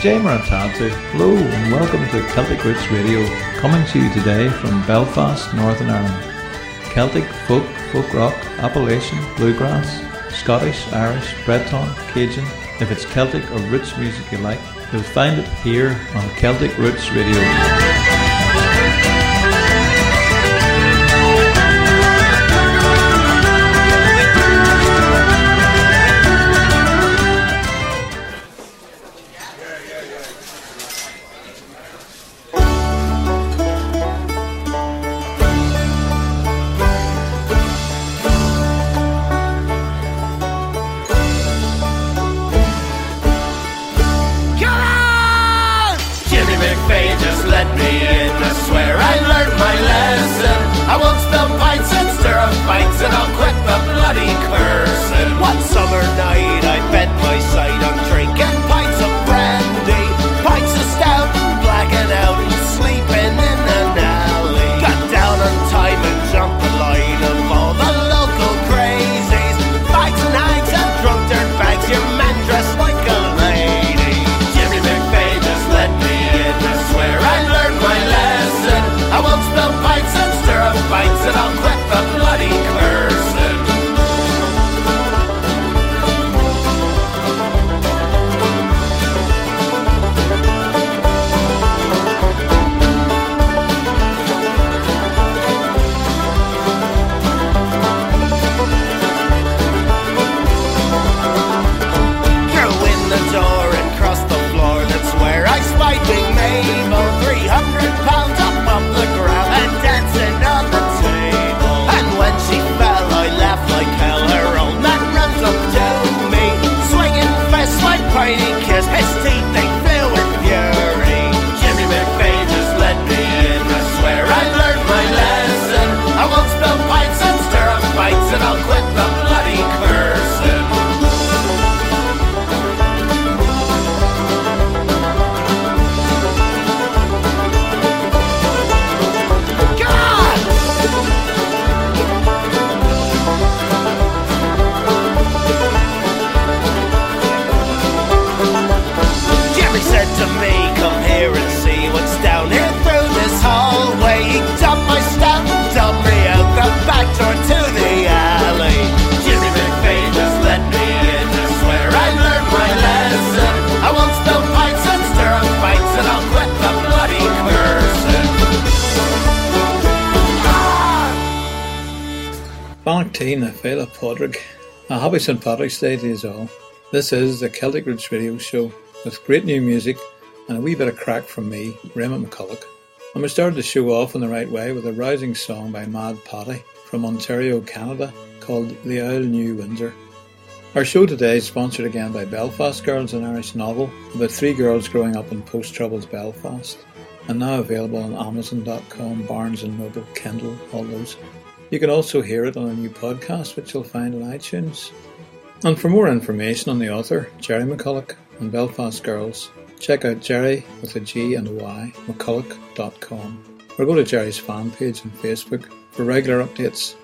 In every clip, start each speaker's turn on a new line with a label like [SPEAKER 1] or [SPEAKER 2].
[SPEAKER 1] Jay Marantatu. Hello and welcome to Celtic Roots Radio, coming to you today from Belfast, Northern Ireland. Celtic, folk, folk rock, Appalachian, bluegrass, Scottish, Irish, Breton, Cajun. If it's Celtic or roots music you like, you'll find it here on Celtic Roots Radio.
[SPEAKER 2] Tina Fela Podrick. A happy St. Patrick's Day to all. This is the Celtic Roots Radio Show with great new music and a wee bit of crack from me, Raymond McCullough. And we started the show off in the right way with a rousing song by Madd Paddy from Ontario, Canada called The Auld New Windsor. Our show today is sponsored again by Belfast Girls, an Irish novel about three girls growing up in post-Troubles Belfast and now available on Amazon.com, Barnes & Noble, Kindle, all those. You can also hear it on a new podcast, which you'll find on iTunes. And for more information on the author, Jerry McCullough, and Belfast Girls, check out Jerry with a G and a Y, McCullough.com, or go to Jerry's fan page on Facebook for regular updates.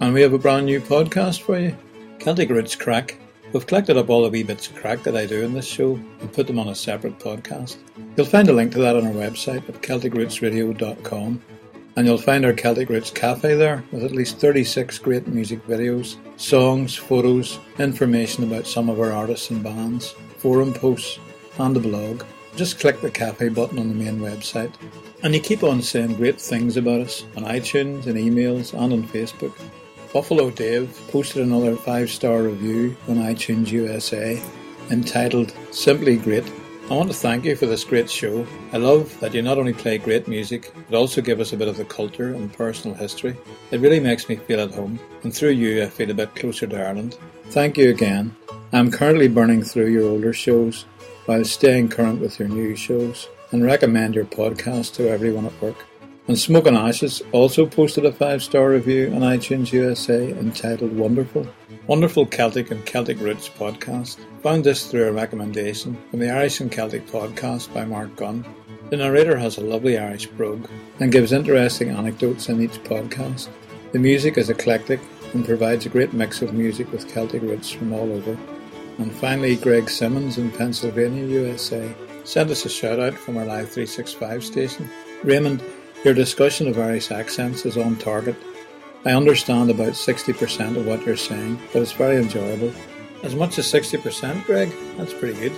[SPEAKER 2] And we have a brand new podcast for you Celtic Roots Crack. We've collected up all the wee bits of crack that I do in this show and put them on a separate podcast. You'll find a link to that on our website at CelticRootsRadio.com and you'll find our Celtic Roots Cafe there with at least 36 great music videos, songs, photos, information about some of our artists and bands, forum posts, and a blog. Just click the cafe button on the main website. And you keep on saying great things about us on iTunes and emails and on Facebook. Buffalo Dave posted another five star review on iTunes USA entitled Simply Great I want to thank you for this great show. I love that you not only play great music, but also give us a bit of the culture and personal history. It really makes me feel at home, and through you, I feel a bit closer to Ireland. Thank you again. I am currently burning through your older shows while staying current with your new shows and recommend your podcast to everyone at work. And Smoke and Ashes also posted a five star review on iTunes USA entitled Wonderful. Wonderful Celtic and Celtic Roots podcast. Found this through a recommendation from the Irish and Celtic podcast by Marc Gunn. The narrator has a lovely Irish brogue and gives interesting anecdotes in each podcast. The music is eclectic and provides a great mix of music with Celtic roots from all over. And finally, Greg Simmons in Pennsylvania, USA sent us a shout out from our Live 365 station. Raymond, your discussion of Irish accents is on target. I understand about 60% of what you're saying, but it's very enjoyable. As much as 60%, Greg? That's pretty good.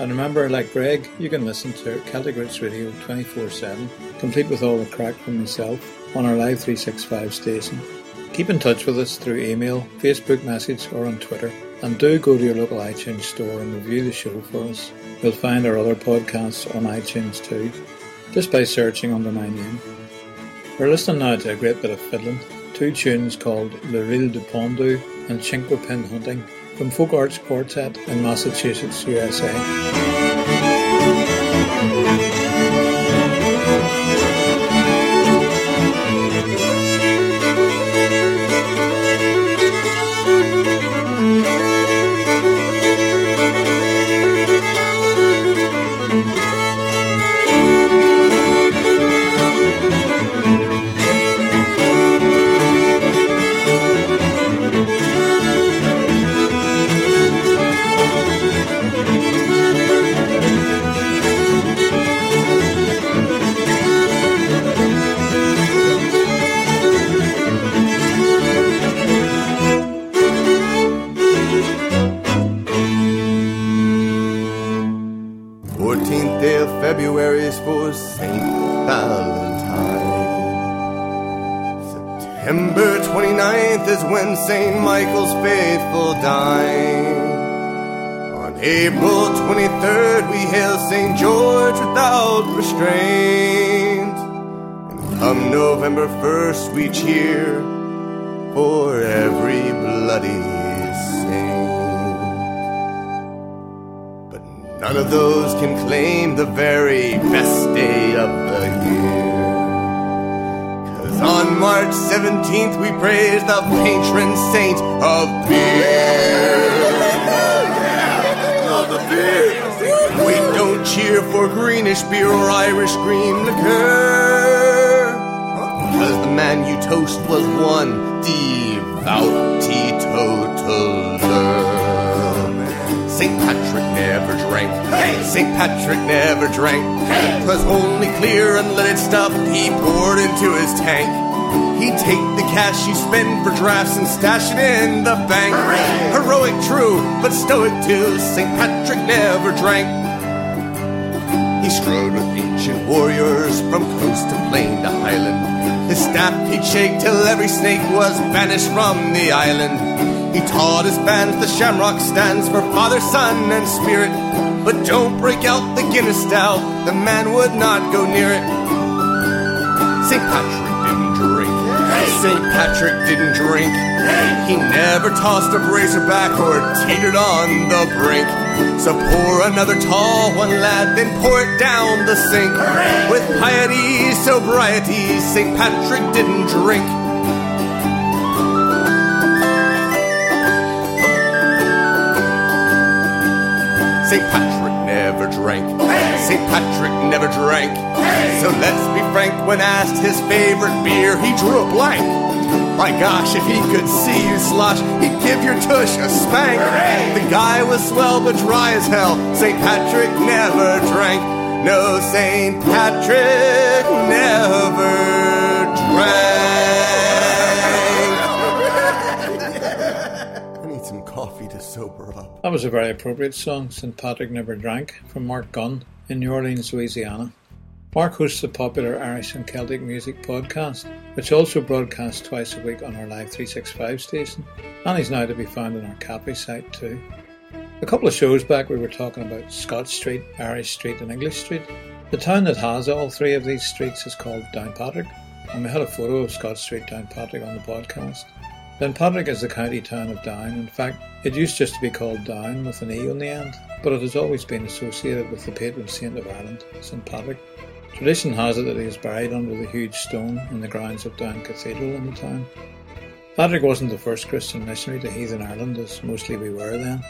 [SPEAKER 2] And remember, like Greg, you can listen to Celtic Roots Radio 24 7, complete with all the crack from myself, on our Live 365 station. Keep in touch with us through email, Facebook message, or on Twitter. And do go to your local iTunes store and review the show for us. You'll find our other podcasts on iTunes too, just by searching under my name. We're listening now to a great bit of fiddling, two tunes called Le Reel du Pendu and Cinque Pin Hunting from Folk Arts Quartet in Massachusetts, USA.
[SPEAKER 3] Is for St. Valentine. September 29th is when St. Michael's faithful dine. On April 23rd, we hail St. George without restraint. And come November 1st, we cheer for every bloody none of those can claim the very best day of the year. Cause on March 17th we praise the patron saint of beer. We don't cheer for greenish beer or Irish green liquor. Cause the man you toast was one devout teetotaler. Never drank. St. Patrick never drank. Twas only clear unleaded stuff he poured into his tank. He'd take the cash you spend for drafts and stash it in the bank. Heroic, true, but stoic too. St. Patrick never drank. He strode with ancient warriors from coast to plain to highland. His staff he'd shake till every snake was banished from the island. He taught his bands the shamrock stands for Father, Son, and Spirit. But don't break out the Guinness stout, the man would not go near it. St. Patrick didn't drink. St. Patrick didn't drink. He never tossed a bracer back or teetered on the brink. So pour another tall one, lad, then pour it down the sink. With piety, sobriety, St. Patrick didn't drink. St. Patrick never drank. St. Patrick never drank. So let's be frank, when asked his favorite beer, he drew a blank. My gosh, if he could see you slosh, he'd give your tush a spank. The guy was swell but dry as hell. St. Patrick never drank. No, St. Patrick never drank. Sober up.
[SPEAKER 2] That was a very appropriate song, St. Patrick Never Drank, from Marc Gunn in New Orleans, Louisiana. Mark hosts the popular Irish and Celtic music podcast, which also broadcasts twice a week on our Live 365 station, and he's now to be found on our Capri site too. A couple of shows back, we were talking about Scotch Street, Irish Street, and English Street. The town that has all three of these streets is called Downpatrick, and we had a photo of Scotch Street Downpatrick on the podcast. Downpatrick is the county town of Down. In fact, it used just to be called Down with an E on the end, but it has always been associated with the patron saint of Ireland, St. Patrick. Tradition has it that he is buried under the huge stone in the grounds of Down Cathedral in the town. Patrick wasn't the first Christian missionary to heathen Ireland, as mostly we were then.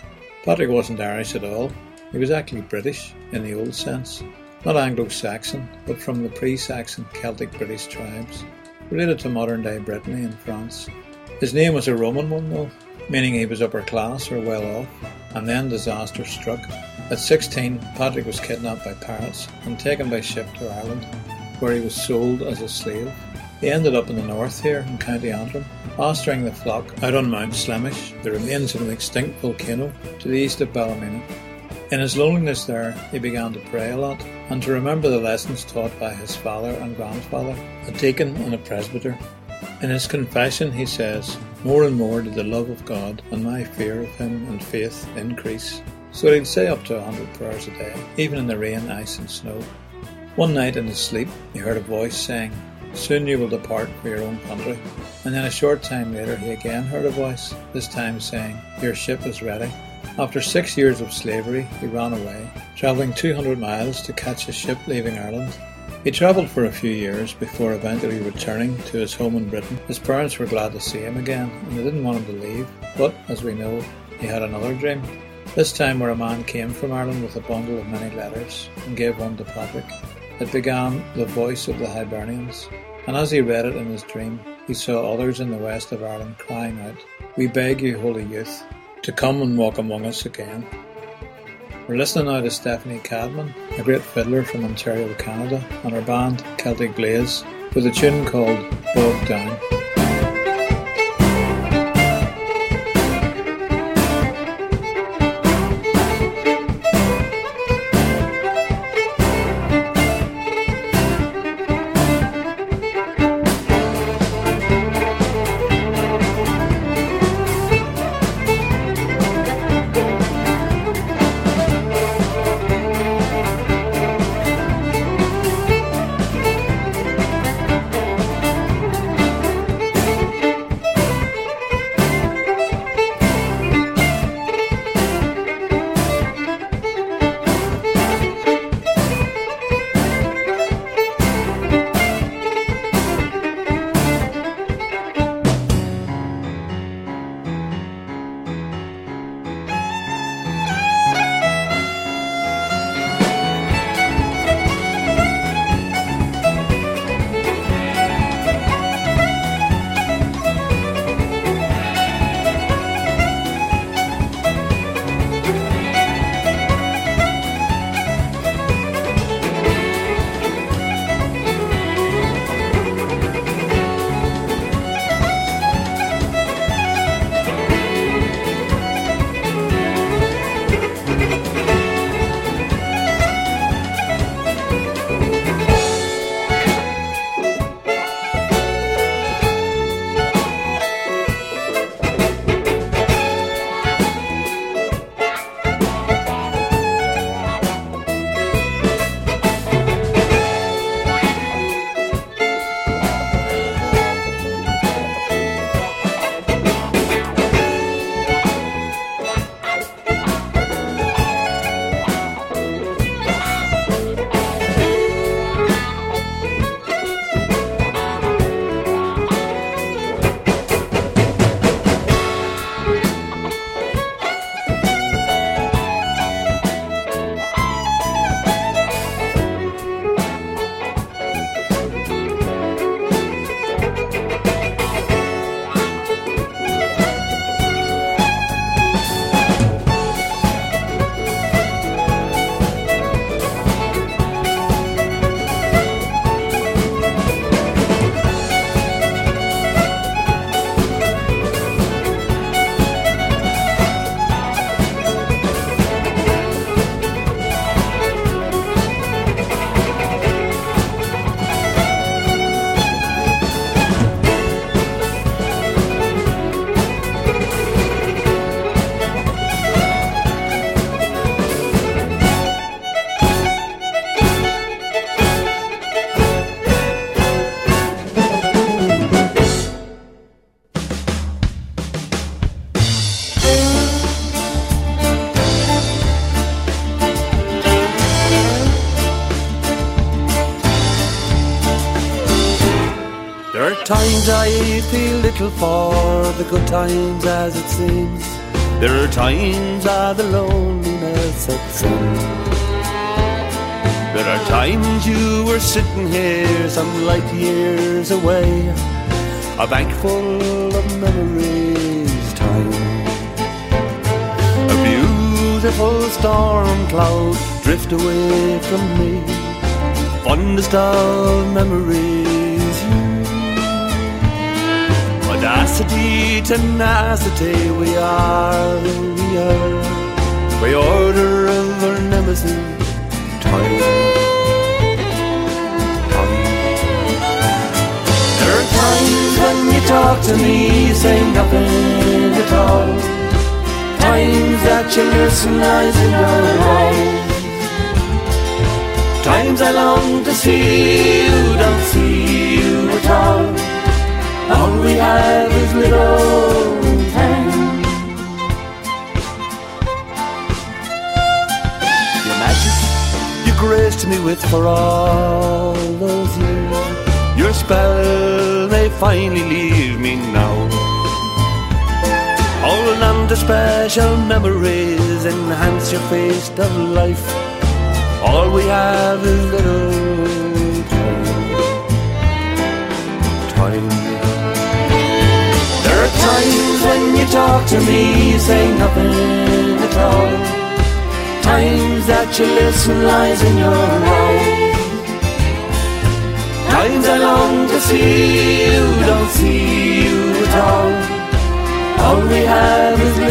[SPEAKER 2] Patrick wasn't Irish at all. He was actually British in the old sense, not Anglo-Saxon, but from the pre-Saxon Celtic British tribes, related to modern-day Brittany and France. His name was a Roman one though, meaning he was upper class or well off, and then disaster struck, At 16, Patrick was kidnapped by pirates and taken by ship to Ireland, where he was sold as a slave. He ended up in the north here in County Antrim, pasturing the flock out on Mount Slemish, the remains of an extinct volcano to the east of Ballymena. In his loneliness there, he began to pray a lot and to remember the lessons taught by his father and grandfather, a deacon and a presbyter. In his confession, he says, More and more did the love of God and my fear of Him and faith increase, so he'd say up to a hundred prayers a day, even in the rain, ice, and snow. One night in his sleep, he heard a voice saying, Soon you will depart for your own country. And then a short time later, he again heard a voice, this time saying, Your ship is ready. After six years of slavery, he ran away, travelling 200 miles to catch a ship leaving Ireland. He travelled for a few years before eventually returning to his home in Britain. His parents were glad to see him again, and they didn't want him to leave, but, as we know, he had another dream. This time where a man came from Ireland with a bundle of many letters and gave one to Patrick. It began The Voice of the Hibernians, and as he read it in his dream, he saw others in the west of Ireland crying out, We beg you, holy youth, to come and walk among us again. We're listening now to Stephanie Cadman, a great fiddler from Ontario, Canada, and her band Celtic Blaze, with a tune called Bogged Down.
[SPEAKER 4] Good times as it seems. There are times of the loneliness sets in. There are times you were sitting here some light years away, a bank full of memories, time. Abused beautiful storm cloud drift away from me. Fondest of memories. Audacity, tenacity, we are who we are. By order of our nemesis, time. There are times when you talk to me, say nothing at all Times that you listen eyes in your eyes Times I long to see you, don't see you at all All we have is little time Your magic you graced me with for all those years. Your spell may finally leave me now. Hold on to special memories, enhance your face of life. All we have is little talk to me, you say nothing at all. Times that you listen lies in your eyes. Times I long to see you, don't see you at all. All we have is the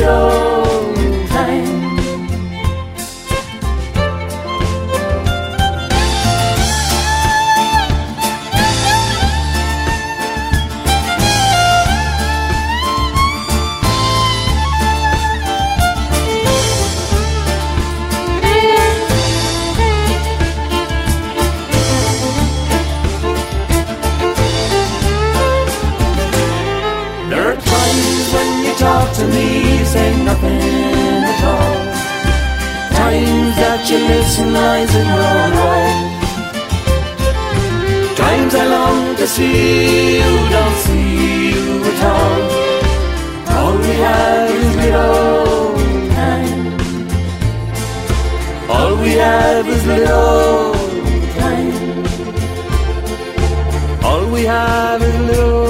[SPEAKER 4] Times that you listen lies in your eyes. Times I long to see you, don't see you at all. All we have is little time. All we have is little time. All we have is little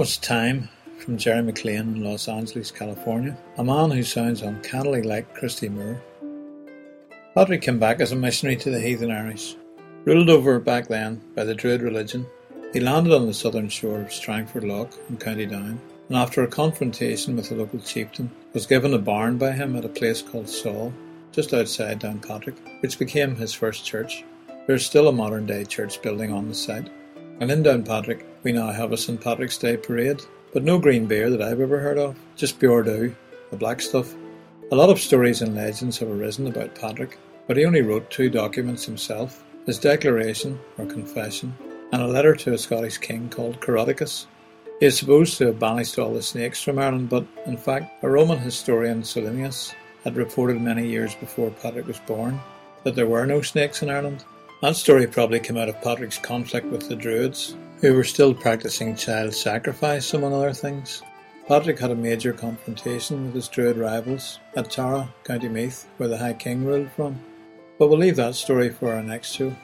[SPEAKER 2] was Time from Jerry McLean in Los Angeles, California, a man who sounds uncannily like Christy Moore. Patrick came back as a missionary to the heathen Irish. Ruled over back then by the Druid religion, he landed on the southern shore of Strangford Lough in County Down, and after a confrontation with a local chieftain, was given a barn by him at a place called Saul, just outside Downpatrick, which became his first church. There is still a modern day church building on the site. And in Downpatrick, we now have a St. Patrick's Day parade, but no green beer that I've ever heard of, just pure dew, the black stuff. A lot of stories and legends have arisen about Patrick, but he only wrote two documents himself his declaration, or confession, and a letter to a Scottish king called Coroticus. He is supposed to have banished all the snakes from Ireland, but in fact, a Roman historian, Solinus, had reported many years before Patrick was born that there were no snakes in Ireland, that story probably came out of Patrick's conflict with the Druids, who were still practicing child sacrifice among other things. Patrick had a major confrontation with his Druid rivals at Tara, County Meath, where the High King ruled from. But we'll leave that story for our next show.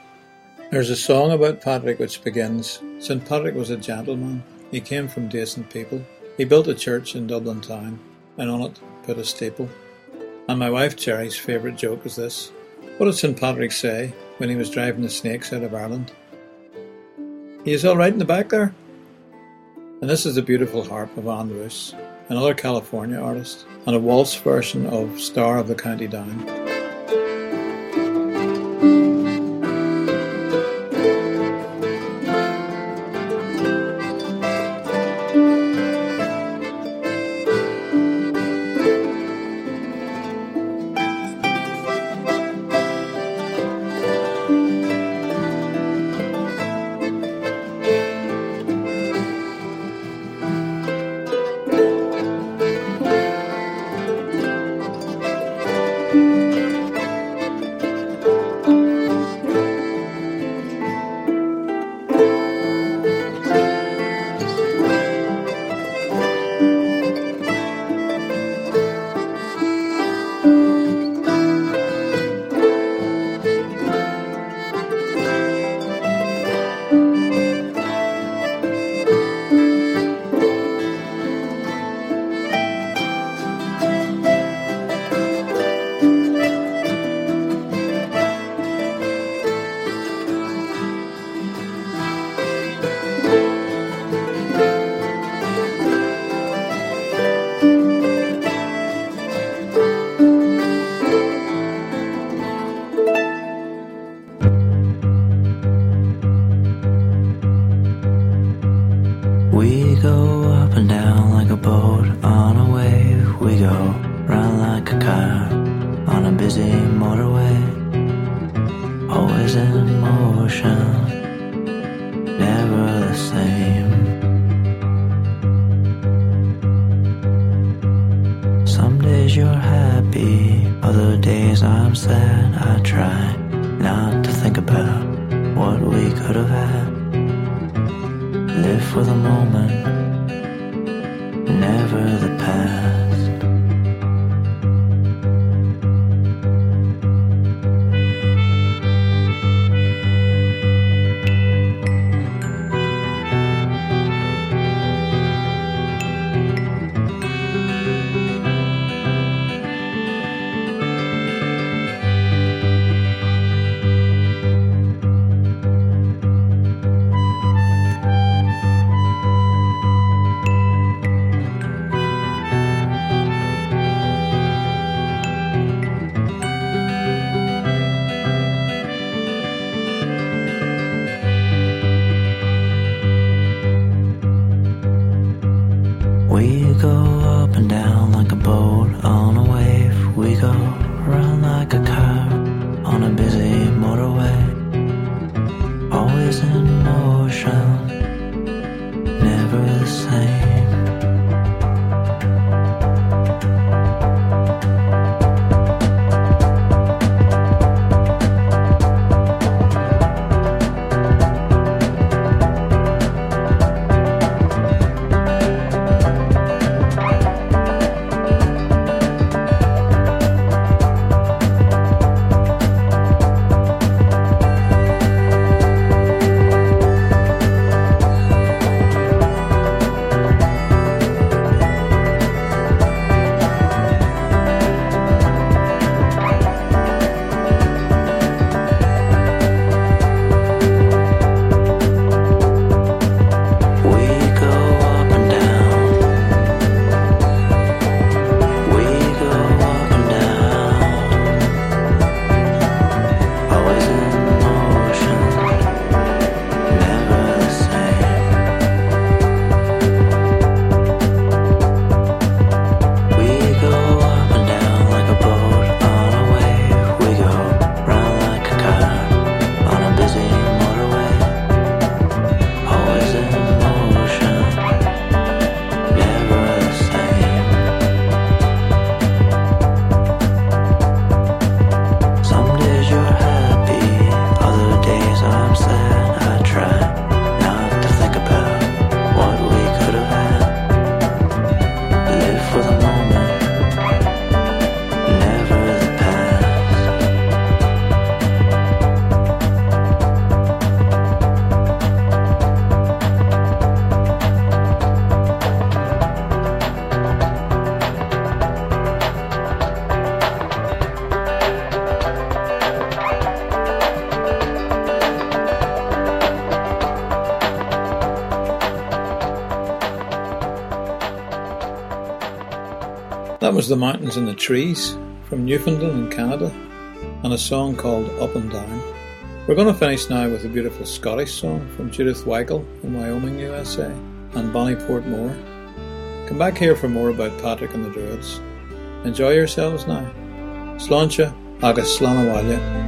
[SPEAKER 2] There's a song about Patrick which begins St. Patrick was a gentleman, he came from decent people. He built a church in Dublin town, and on it put a steeple. And my wife Jerry's favourite joke is this What did St. Patrick say when he was driving the snakes out of Ireland. He is all right in the back there. And this is the beautiful harp of Anne Roos, another California artist, and a waltz version of Star of the County Down.
[SPEAKER 5] 陌生。
[SPEAKER 2] That was The Mountains and the Trees from Newfoundland in Canada and a song called Up and Down. We're going to finish now with a beautiful Scottish song from Judith Weikle in Wyoming, USA and Bonny Portmore. Come back here for more about Patrick and the Druids. Enjoy yourselves now. Sláinte agus
[SPEAKER 6] slánawhaile.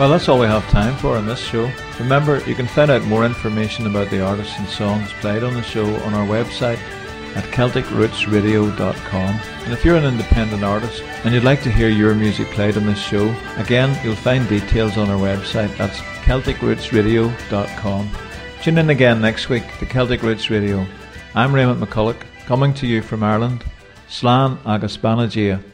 [SPEAKER 2] Well, that's all we have time for on this show. Remember, you can find out more information about the artists and songs played on the show on our website at CelticRootsRadio.com. And if you're an independent artist and you'd like to hear your music played on this show, again, you'll find details on our website. That's CelticRootsRadio.com. Tune in again next week to Celtic Roots Radio. I'm Raymond McCullough, coming to you from Ireland. Slán agus Banagia.